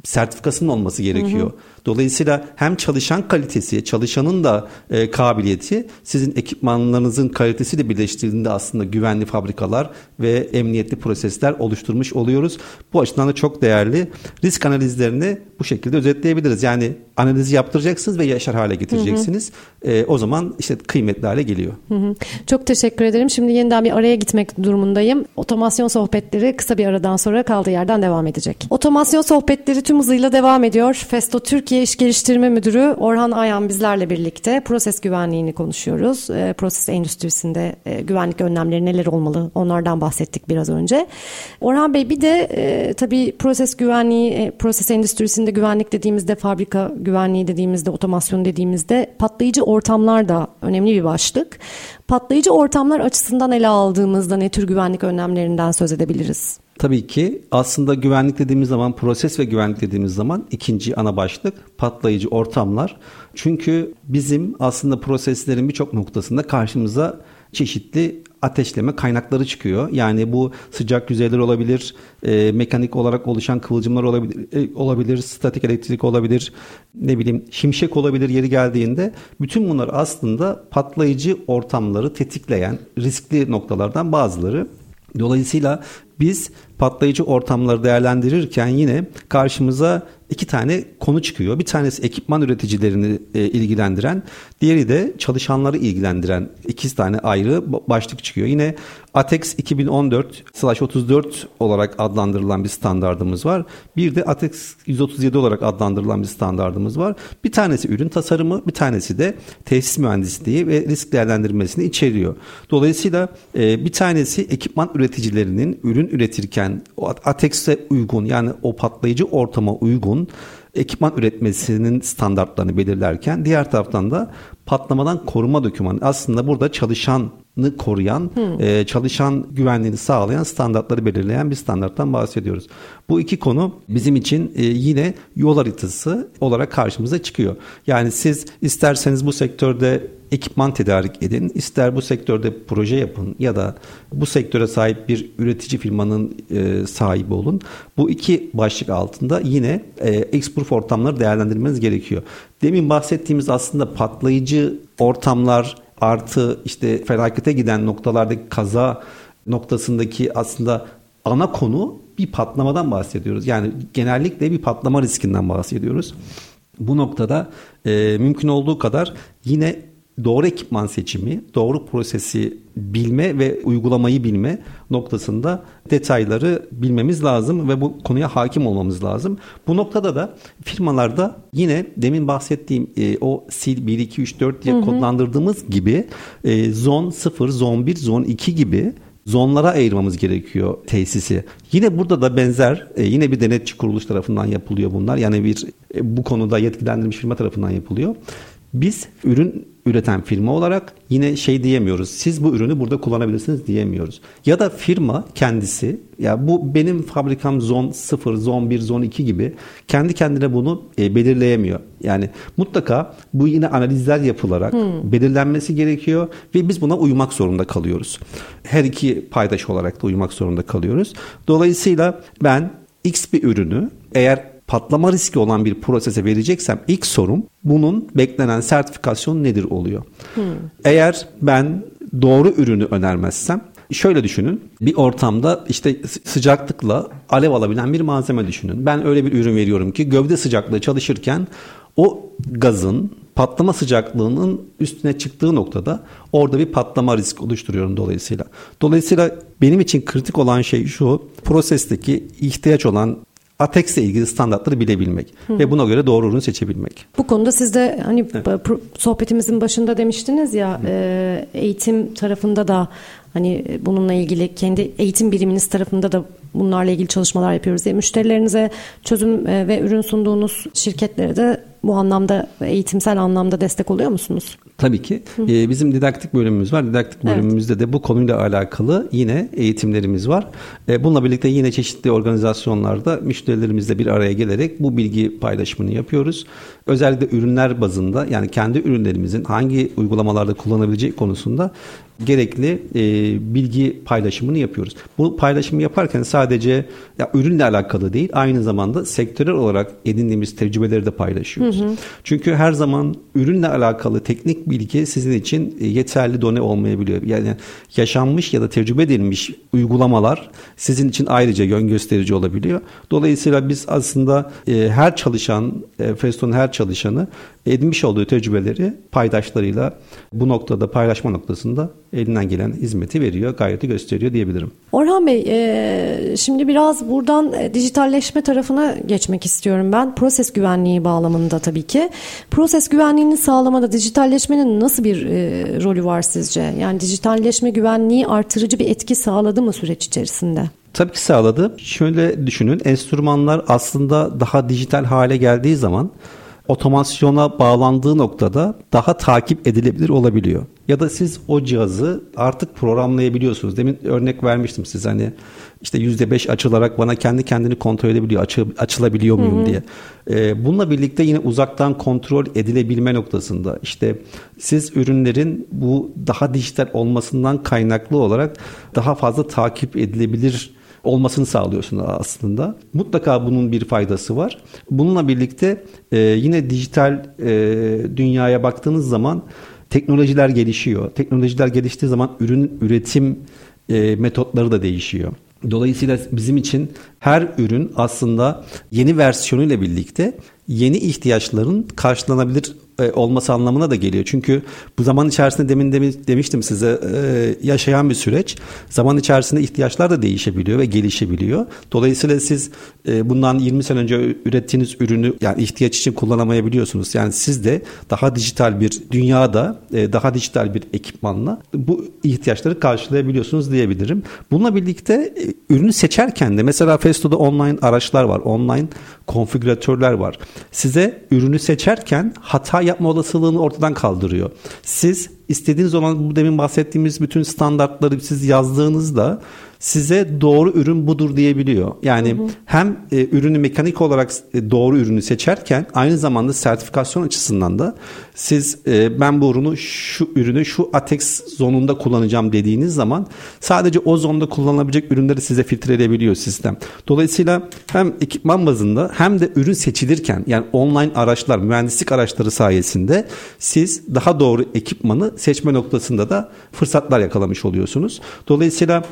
sertifikasının olması gerekiyor. Hı hı. Dolayısıyla hem çalışan kalitesi, çalışanın da e, kabiliyeti sizin ekipmanlarınızın kalitesiyle birleştirildiğinde aslında güvenli fabrikalar ve emniyetli prosesler oluşturmuş oluyoruz. Bu açıdan da çok değerli. Risk analizlerini bu şekilde özetleyebiliriz. Yani analizi yaptıracaksınız ve yaşar hale getireceksiniz. Hı hı. E, o zaman işte kıymetli hale geliyor. Hı hı. Çok teşekkür ederim. Şimdi yeniden bir araya gitmek durumundayım. Otomasyon sohbetleri kısa bir aradan sonra kaldığı yerden devam edecek. Otomasyon sohbetleri tüm hızıyla devam ediyor. Festo Türkiye İş Geliştirme Müdürü Orhan Ayan bizlerle birlikte proses güvenliğini konuşuyoruz. E, proses endüstrisinde e, güvenlik önlemleri neler olmalı onlardan bahsettik biraz önce. Orhan Bey bir de e, tabii proses güvenliği, e, proses endüstrisinde güvenlik dediğimizde, fabrika güvenliği dediğimizde, otomasyon dediğimizde patlayıcı ortamlar da önemli bir başlık. Patlayıcı ortamlar açısından ele aldığımızda ne tür güvenlik önlemlerinden söz edebiliriz? Tabii ki aslında güvenlik dediğimiz zaman, proses ve güvenlik dediğimiz zaman ikinci ana başlık patlayıcı ortamlar. Çünkü bizim aslında proseslerin birçok noktasında karşımıza çeşitli ateşleme kaynakları çıkıyor. Yani bu sıcak yüzeyler olabilir, e, mekanik olarak oluşan kıvılcımlar olabilir, e, olabilir, statik elektrik olabilir, ne bileyim şimşek olabilir yeri geldiğinde. Bütün bunlar aslında patlayıcı ortamları tetikleyen riskli noktalardan bazıları. Dolayısıyla biz patlayıcı ortamları değerlendirirken yine karşımıza iki tane konu çıkıyor. Bir tanesi ekipman üreticilerini e, ilgilendiren, diğeri de çalışanları ilgilendiren iki tane ayrı başlık çıkıyor. Yine ATEX 2014/34 olarak adlandırılan bir standardımız var. Bir de ATEX 137 olarak adlandırılan bir standardımız var. Bir tanesi ürün tasarımı, bir tanesi de tesis mühendisliği ve risk değerlendirmesini içeriyor. Dolayısıyla e, bir tanesi ekipman üreticilerinin ürün üretirken ATEX'e uygun yani o patlayıcı ortama uygun ekipman üretmesinin standartlarını belirlerken diğer taraftan da patlamadan koruma dokümanı aslında burada çalışanı koruyan, hmm. e, çalışan güvenliğini sağlayan standartları belirleyen bir standarttan bahsediyoruz. Bu iki konu bizim için e, yine yol haritası olarak karşımıza çıkıyor. Yani siz isterseniz bu sektörde ekipman tedarik edin, ister bu sektörde proje yapın ya da bu sektöre sahip bir üretici firmanın e, sahibi olun. Bu iki başlık altında yine e, exproof ortamları değerlendirmeniz gerekiyor. Demin bahsettiğimiz aslında patlayıcı ortamlar artı işte felakete giden noktalardaki kaza noktasındaki aslında ana konu bir patlamadan bahsediyoruz. Yani genellikle bir patlama riskinden bahsediyoruz. Bu noktada e, mümkün olduğu kadar yine doğru ekipman seçimi, doğru prosesi bilme ve uygulamayı bilme noktasında detayları bilmemiz lazım ve bu konuya hakim olmamız lazım. Bu noktada da firmalarda yine demin bahsettiğim e, o sil 1 2 3 4 diye hı hı. kodlandırdığımız gibi e, zon 0, zon 1, zon 2 gibi zonlara ayırmamız gerekiyor tesisi. Yine burada da benzer e, yine bir denetçi kuruluş tarafından yapılıyor bunlar. Yani bir e, bu konuda yetkilendirilmiş firma tarafından yapılıyor. Biz ürün üreten firma olarak yine şey diyemiyoruz. Siz bu ürünü burada kullanabilirsiniz diyemiyoruz. Ya da firma kendisi ya bu benim fabrikam zon 0, zon 1, zon 2 gibi kendi kendine bunu e, belirleyemiyor. Yani mutlaka bu yine analizler yapılarak hmm. belirlenmesi gerekiyor ve biz buna uymak zorunda kalıyoruz. Her iki paydaş olarak da uymak zorunda kalıyoruz. Dolayısıyla ben X bir ürünü eğer patlama riski olan bir prosese vereceksem ilk sorum bunun beklenen sertifikasyon nedir oluyor. Hmm. Eğer ben doğru ürünü önermezsem şöyle düşünün. Bir ortamda işte sıcaklıkla alev alabilen bir malzeme düşünün. Ben öyle bir ürün veriyorum ki gövde sıcaklığı çalışırken o gazın patlama sıcaklığının üstüne çıktığı noktada orada bir patlama riski oluşturuyorum dolayısıyla. Dolayısıyla benim için kritik olan şey şu prosesteki ihtiyaç olan ATEX ile ilgili standartları bilebilmek Hı. ve buna göre doğru ürünü seçebilmek. Bu konuda siz de hani evet. sohbetimizin başında demiştiniz ya e, eğitim tarafında da hani bununla ilgili kendi eğitim biriminiz tarafında da bunlarla ilgili çalışmalar yapıyoruz diye müşterilerinize çözüm e, ve ürün sunduğunuz şirketlere de bu anlamda eğitimsel anlamda destek oluyor musunuz? Tabii ki. Ee, bizim didaktik bölümümüz var. Didaktik bölümümüzde evet. de bu konuyla alakalı yine eğitimlerimiz var. Ee, bununla birlikte yine çeşitli organizasyonlarda müşterilerimizle bir araya gelerek bu bilgi paylaşımını yapıyoruz. Özellikle ürünler bazında yani kendi ürünlerimizin hangi uygulamalarda kullanabileceği konusunda gerekli e, bilgi paylaşımını yapıyoruz. Bu paylaşımı yaparken sadece ya ürünle alakalı değil, aynı zamanda sektörel olarak edindiğimiz tecrübeleri de paylaşıyoruz. Hı hı. Çünkü her zaman ürünle alakalı teknik bilgi sizin için e, yeterli done olmayabiliyor. Yani yaşanmış ya da tecrübe edilmiş uygulamalar sizin için ayrıca yön gösterici olabiliyor. Dolayısıyla biz aslında e, her çalışan, e, Feston'un her çalışanı edinmiş olduğu tecrübeleri paydaşlarıyla bu noktada paylaşma noktasında elinden gelen hizmeti veriyor, gayreti gösteriyor diyebilirim. Orhan Bey, e, şimdi biraz buradan e, dijitalleşme tarafına geçmek istiyorum ben. Proses güvenliği bağlamında tabii ki. Proses güvenliğini sağlamada dijitalleşmenin nasıl bir e, rolü var sizce? Yani dijitalleşme güvenliği artırıcı bir etki sağladı mı süreç içerisinde? Tabii ki sağladı. Şöyle düşünün, enstrümanlar aslında daha dijital hale geldiği zaman otomasyona bağlandığı noktada daha takip edilebilir olabiliyor. Ya da siz o cihazı artık programlayabiliyorsunuz. Demin örnek vermiştim size hani işte %5 açılarak bana kendi kendini kontrol edebiliyor. Açı, açılabiliyor muyum Hı-hı. diye. E, bununla birlikte yine uzaktan kontrol edilebilme noktasında işte siz ürünlerin bu daha dijital olmasından kaynaklı olarak daha fazla takip edilebilir olmasını sağlıyorsunuz aslında. Mutlaka bunun bir faydası var. Bununla birlikte e, yine dijital e, dünyaya baktığınız zaman teknolojiler gelişiyor. Teknolojiler geliştiği zaman ürün üretim e, metotları da değişiyor. Dolayısıyla bizim için her ürün aslında yeni versiyonuyla birlikte yeni ihtiyaçların karşılanabilir e, olması anlamına da geliyor. Çünkü bu zaman içerisinde demin demiştim size e, yaşayan bir süreç. Zaman içerisinde ihtiyaçlar da değişebiliyor ve gelişebiliyor. Dolayısıyla siz e, bundan 20 sene önce ürettiğiniz ürünü yani ihtiyaç için kullanamayabiliyorsunuz. Yani siz de daha dijital bir dünyada daha dijital bir ekipmanla bu ihtiyaçları karşılayabiliyorsunuz diyebilirim. Bununla birlikte ürünü seçerken de mesela Festo'da online araçlar var. Online konfigüratörler var. Size ürünü seçerken hata yapma olasılığını ortadan kaldırıyor. Siz istediğiniz olan bu demin bahsettiğimiz bütün standartları siz yazdığınızda size doğru ürün budur diyebiliyor. Yani hı hı. hem e, ürünü mekanik olarak e, doğru ürünü seçerken aynı zamanda sertifikasyon açısından da siz e, ben bu ürünü şu ürünü şu ATEX zonunda kullanacağım dediğiniz zaman sadece o zonda kullanılabilecek ürünleri size filtreleyebiliyor sistem. Dolayısıyla hem ekipman bazında hem de ürün seçilirken yani online araçlar, mühendislik araçları sayesinde siz daha doğru ekipmanı seçme noktasında da fırsatlar yakalamış oluyorsunuz. Dolayısıyla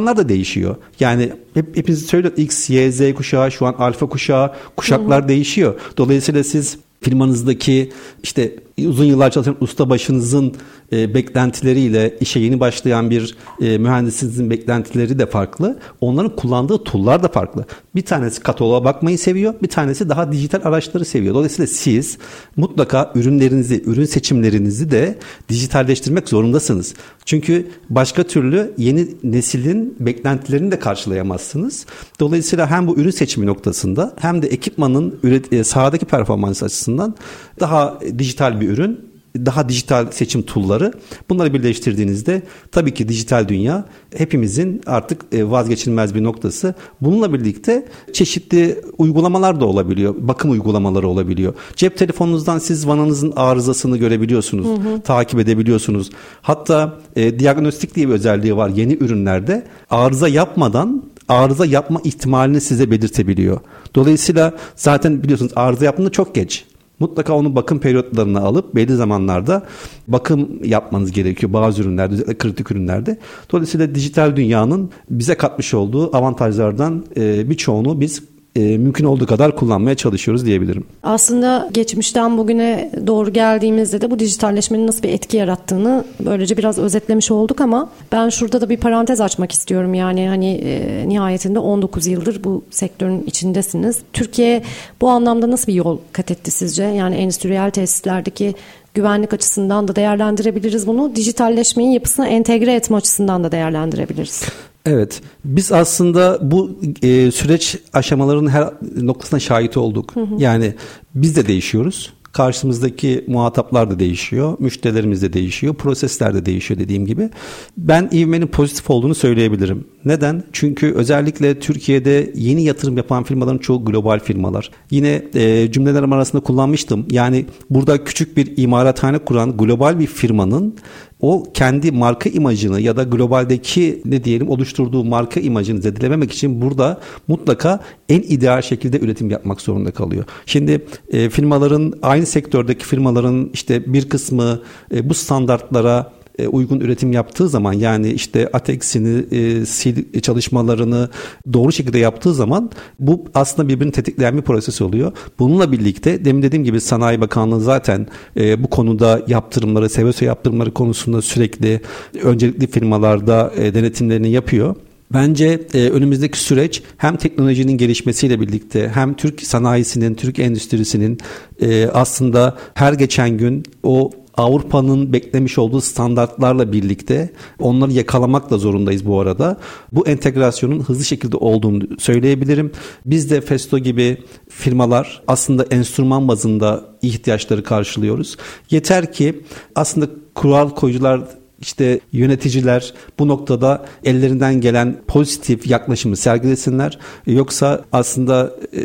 çalışanlar da değişiyor. Yani hep hepiniz söylüyor X, Y, Z kuşağı şu an alfa kuşağı kuşaklar Hı-hı. değişiyor. Dolayısıyla siz firmanızdaki işte uzun yıllar çalışan ustabaşınızın e, beklentileriyle işe yeni başlayan bir e, mühendisinizin beklentileri de farklı. Onların kullandığı tool'lar da farklı. Bir tanesi kataloğa bakmayı seviyor, bir tanesi daha dijital araçları seviyor. Dolayısıyla siz mutlaka ürünlerinizi, ürün seçimlerinizi de dijitalleştirmek zorundasınız. Çünkü başka türlü yeni neslin beklentilerini de karşılayamazsınız. Dolayısıyla hem bu ürün seçimi noktasında hem de ekipmanın üret, e, sahadaki performans açısından daha dijital bir ürün daha dijital seçim tool'ları bunları birleştirdiğinizde tabii ki dijital dünya hepimizin artık e, vazgeçilmez bir noktası. Bununla birlikte çeşitli uygulamalar da olabiliyor. Bakım uygulamaları olabiliyor. Cep telefonunuzdan siz vananızın arızasını görebiliyorsunuz. Hı hı. Takip edebiliyorsunuz. Hatta e, diagnostik diye bir özelliği var yeni ürünlerde. Arıza yapmadan arıza yapma ihtimalini size belirtebiliyor. Dolayısıyla zaten biliyorsunuz arıza yaptığında çok geç. Mutlaka onu bakım periyotlarına alıp belli zamanlarda bakım yapmanız gerekiyor bazı ürünlerde, kritik ürünlerde. Dolayısıyla dijital dünyanın bize katmış olduğu avantajlardan birçoğunu biz e, mümkün olduğu kadar kullanmaya çalışıyoruz diyebilirim. Aslında geçmişten bugüne doğru geldiğimizde de bu dijitalleşmenin nasıl bir etki yarattığını böylece biraz özetlemiş olduk ama ben şurada da bir parantez açmak istiyorum. Yani hani e, nihayetinde 19 yıldır bu sektörün içindesiniz. Türkiye bu anlamda nasıl bir yol kat etti sizce? Yani endüstriyel tesislerdeki güvenlik açısından da değerlendirebiliriz bunu. Dijitalleşmeyi yapısına entegre etme açısından da değerlendirebiliriz. Evet, biz aslında bu e, süreç aşamalarının her noktasına şahit olduk. Hı hı. Yani biz de değişiyoruz. Karşımızdaki muhataplar da değişiyor, müşterilerimiz de değişiyor, prosesler de değişiyor dediğim gibi. Ben ivmenin pozitif olduğunu söyleyebilirim. Neden? Çünkü özellikle Türkiye'de yeni yatırım yapan firmaların çoğu global firmalar. Yine e, cümlelerim arasında kullanmıştım. Yani burada küçük bir imarathane kuran global bir firmanın o kendi marka imajını ya da globaldeki ne diyelim oluşturduğu marka imajını zedelememek için burada mutlaka en ideal şekilde üretim yapmak zorunda kalıyor. Şimdi e, firmaların aynı sektördeki firmaların işte bir kısmı e, bu standartlara uygun üretim yaptığı zaman yani işte ATEX'ini e, sil çalışmalarını doğru şekilde yaptığı zaman bu aslında birbirini tetikleyen bir proses oluyor. Bununla birlikte demin dediğim gibi Sanayi Bakanlığı zaten e, bu konuda yaptırımları, SEVESO yaptırımları konusunda sürekli öncelikli firmalarda e, denetimlerini yapıyor. Bence e, önümüzdeki süreç hem teknolojinin gelişmesiyle birlikte hem Türk sanayisinin, Türk endüstrisinin e, aslında her geçen gün o Avrupa'nın beklemiş olduğu standartlarla birlikte onları yakalamak da zorundayız bu arada. Bu entegrasyonun hızlı şekilde olduğunu söyleyebilirim. Biz de Festo gibi firmalar aslında enstrüman bazında ihtiyaçları karşılıyoruz. Yeter ki aslında kural koyucular işte yöneticiler bu noktada ellerinden gelen pozitif yaklaşımı sergilesinler. Yoksa aslında e,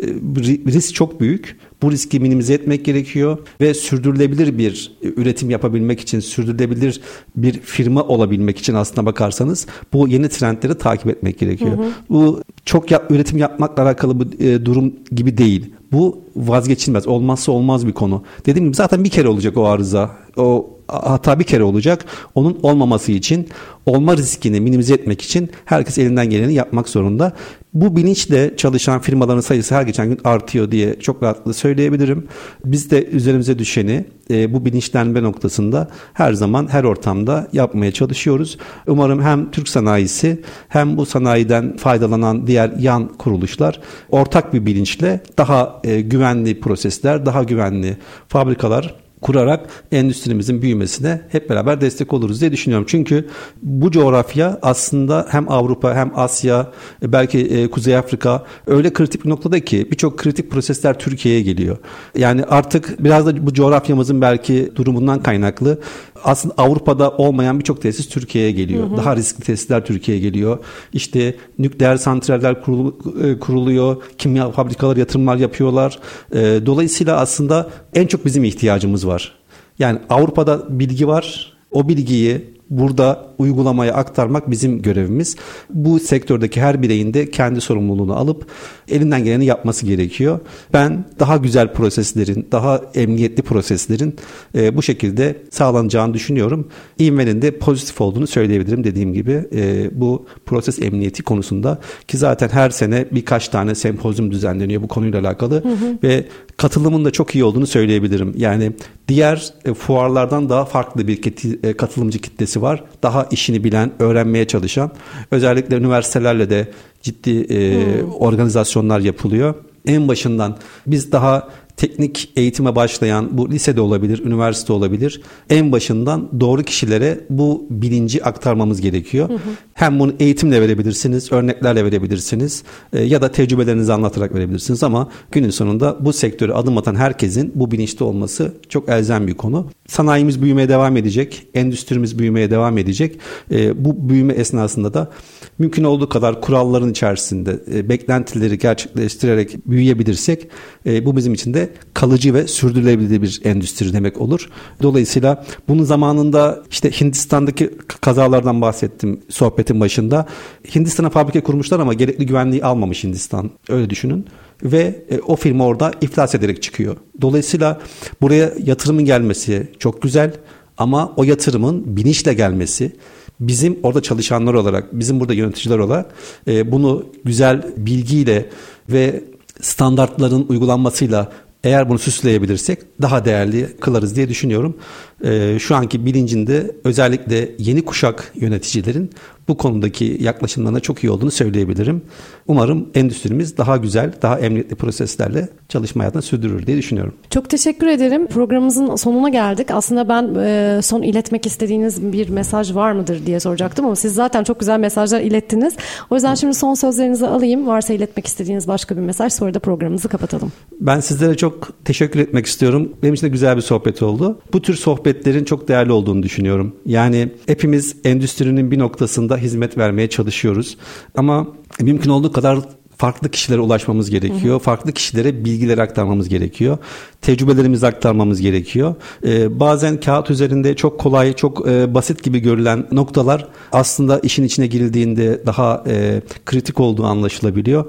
risk çok büyük. Bu riski minimize etmek gerekiyor ve sürdürülebilir bir üretim yapabilmek için, sürdürülebilir bir firma olabilmek için aslına bakarsanız bu yeni trendleri takip etmek gerekiyor. Hı hı. Bu çok yap, üretim yapmakla alakalı bir e, durum gibi değil. Bu vazgeçilmez, olmazsa olmaz bir konu. Dediğim gibi zaten bir kere olacak o arıza. O hata bir kere olacak. Onun olmaması için, olma riskini minimize etmek için herkes elinden geleni yapmak zorunda. Bu bilinçle çalışan firmaların sayısı her geçen gün artıyor diye çok rahatlıkla söyleyebilirim. Biz de üzerimize düşeni e, bu bilinçlenme noktasında her zaman her ortamda yapmaya çalışıyoruz. Umarım hem Türk sanayisi hem bu sanayiden faydalanan diğer yan kuruluşlar ortak bir bilinçle daha e, güvenli prosesler, daha güvenli fabrikalar kurarak endüstrimizin büyümesine hep beraber destek oluruz diye düşünüyorum. Çünkü bu coğrafya aslında hem Avrupa hem Asya belki e, Kuzey Afrika öyle kritik bir noktada ki birçok kritik prosesler Türkiye'ye geliyor. Yani artık biraz da bu coğrafyamızın belki durumundan kaynaklı aslında Avrupa'da olmayan birçok tesis Türkiye'ye geliyor. Hı hı. Daha riskli tesisler Türkiye'ye geliyor. İşte nükleer santraller kurul, e, kuruluyor. Kimya fabrikaları yatırımlar yapıyorlar. E, dolayısıyla aslında en çok bizim ihtiyacımız var. Yani Avrupa'da bilgi var. O bilgiyi burada uygulamaya aktarmak bizim görevimiz. Bu sektördeki her bireyin de kendi sorumluluğunu alıp elinden geleni yapması gerekiyor. Ben daha güzel proseslerin, daha emniyetli proseslerin e, bu şekilde sağlanacağını düşünüyorum. İnvenin de pozitif olduğunu söyleyebilirim dediğim gibi e, bu proses emniyeti konusunda ki zaten her sene birkaç tane sempozyum düzenleniyor bu konuyla alakalı hı hı. ve katılımın da çok iyi olduğunu söyleyebilirim. Yani diğer e, fuarlardan daha farklı bir e, katılımcı kitlesi var. Daha işini bilen, öğrenmeye çalışan. Özellikle üniversitelerle de ciddi e, hmm. organizasyonlar yapılıyor. En başından biz daha teknik eğitime başlayan bu lisede olabilir, üniversite olabilir. En başından doğru kişilere bu bilinci aktarmamız gerekiyor. Hı hı. Hem bunu eğitimle verebilirsiniz, örneklerle verebilirsiniz e, ya da tecrübelerinizi anlatarak verebilirsiniz ama günün sonunda bu sektöre adım atan herkesin bu bilinçli olması çok elzem bir konu. Sanayimiz büyümeye devam edecek, endüstrimiz büyümeye devam edecek. E, bu büyüme esnasında da mümkün olduğu kadar kuralların içerisinde e, beklentileri gerçekleştirerek büyüyebilirsek e, bu bizim için de kalıcı ve sürdürülebilir bir endüstri demek olur. Dolayısıyla bunun zamanında işte Hindistan'daki kazalardan bahsettim sohbetin başında. Hindistan'a fabrika kurmuşlar ama gerekli güvenliği almamış Hindistan. Öyle düşünün ve e, o firma orada iflas ederek çıkıyor. Dolayısıyla buraya yatırımın gelmesi çok güzel ama o yatırımın bilinçle gelmesi bizim orada çalışanlar olarak, bizim burada yöneticiler olarak e, bunu güzel bilgiyle ve standartların uygulanmasıyla eğer bunu süsleyebilirsek daha değerli kılarız diye düşünüyorum. Ee, şu anki bilincinde özellikle yeni kuşak yöneticilerin bu konudaki yaklaşımlarına çok iyi olduğunu söyleyebilirim. Umarım endüstrimiz daha güzel, daha emniyetli proseslerle çalışma hayatını sürdürür diye düşünüyorum. Çok teşekkür ederim. Programımızın sonuna geldik. Aslında ben e, son iletmek istediğiniz bir mesaj var mıdır diye soracaktım ama siz zaten çok güzel mesajlar ilettiniz. O yüzden şimdi son sözlerinizi alayım. Varsa iletmek istediğiniz başka bir mesaj sonra da programımızı kapatalım. Ben sizlere çok teşekkür etmek istiyorum. Benim için de güzel bir sohbet oldu. Bu tür sohbetlerin çok değerli olduğunu düşünüyorum. Yani hepimiz endüstrinin bir noktasında hizmet vermeye çalışıyoruz. Ama mümkün olduğu kadar farklı kişilere ulaşmamız gerekiyor. Hı hı. Farklı kişilere bilgileri aktarmamız gerekiyor. Tecrübelerimizi aktarmamız gerekiyor. Ee, bazen kağıt üzerinde çok kolay, çok e, basit gibi görülen noktalar aslında işin içine girildiğinde daha e, kritik olduğu anlaşılabiliyor.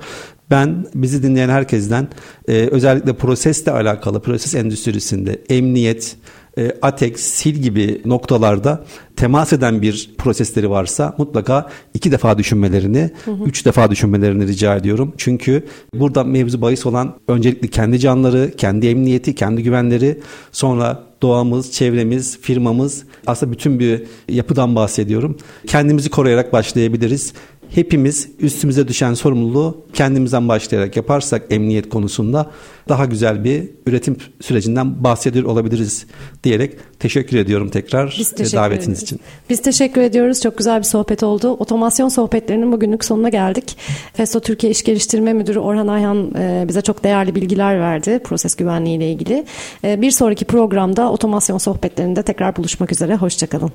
Ben bizi dinleyen herkesten e, özellikle prosesle alakalı, proses endüstrisinde emniyet, e, ATEX, SIL gibi noktalarda temas eden bir prosesleri varsa mutlaka iki defa düşünmelerini, hı hı. üç defa düşünmelerini rica ediyorum. Çünkü burada mevzu bahis olan öncelikle kendi canları, kendi emniyeti, kendi güvenleri, sonra doğamız, çevremiz, firmamız aslında bütün bir yapıdan bahsediyorum. Kendimizi koruyarak başlayabiliriz hepimiz üstümüze düşen sorumluluğu kendimizden başlayarak yaparsak emniyet konusunda daha güzel bir üretim sürecinden bahsediyor olabiliriz diyerek teşekkür ediyorum tekrar Biz teşekkür davetiniz ederiz. için. Biz teşekkür ediyoruz. Çok güzel bir sohbet oldu. Otomasyon sohbetlerinin bugünlük sonuna geldik. Festo Türkiye İş Geliştirme Müdürü Orhan Ayhan e, bize çok değerli bilgiler verdi proses güvenliği ile ilgili. E, bir sonraki programda otomasyon sohbetlerinde tekrar buluşmak üzere. Hoşçakalın.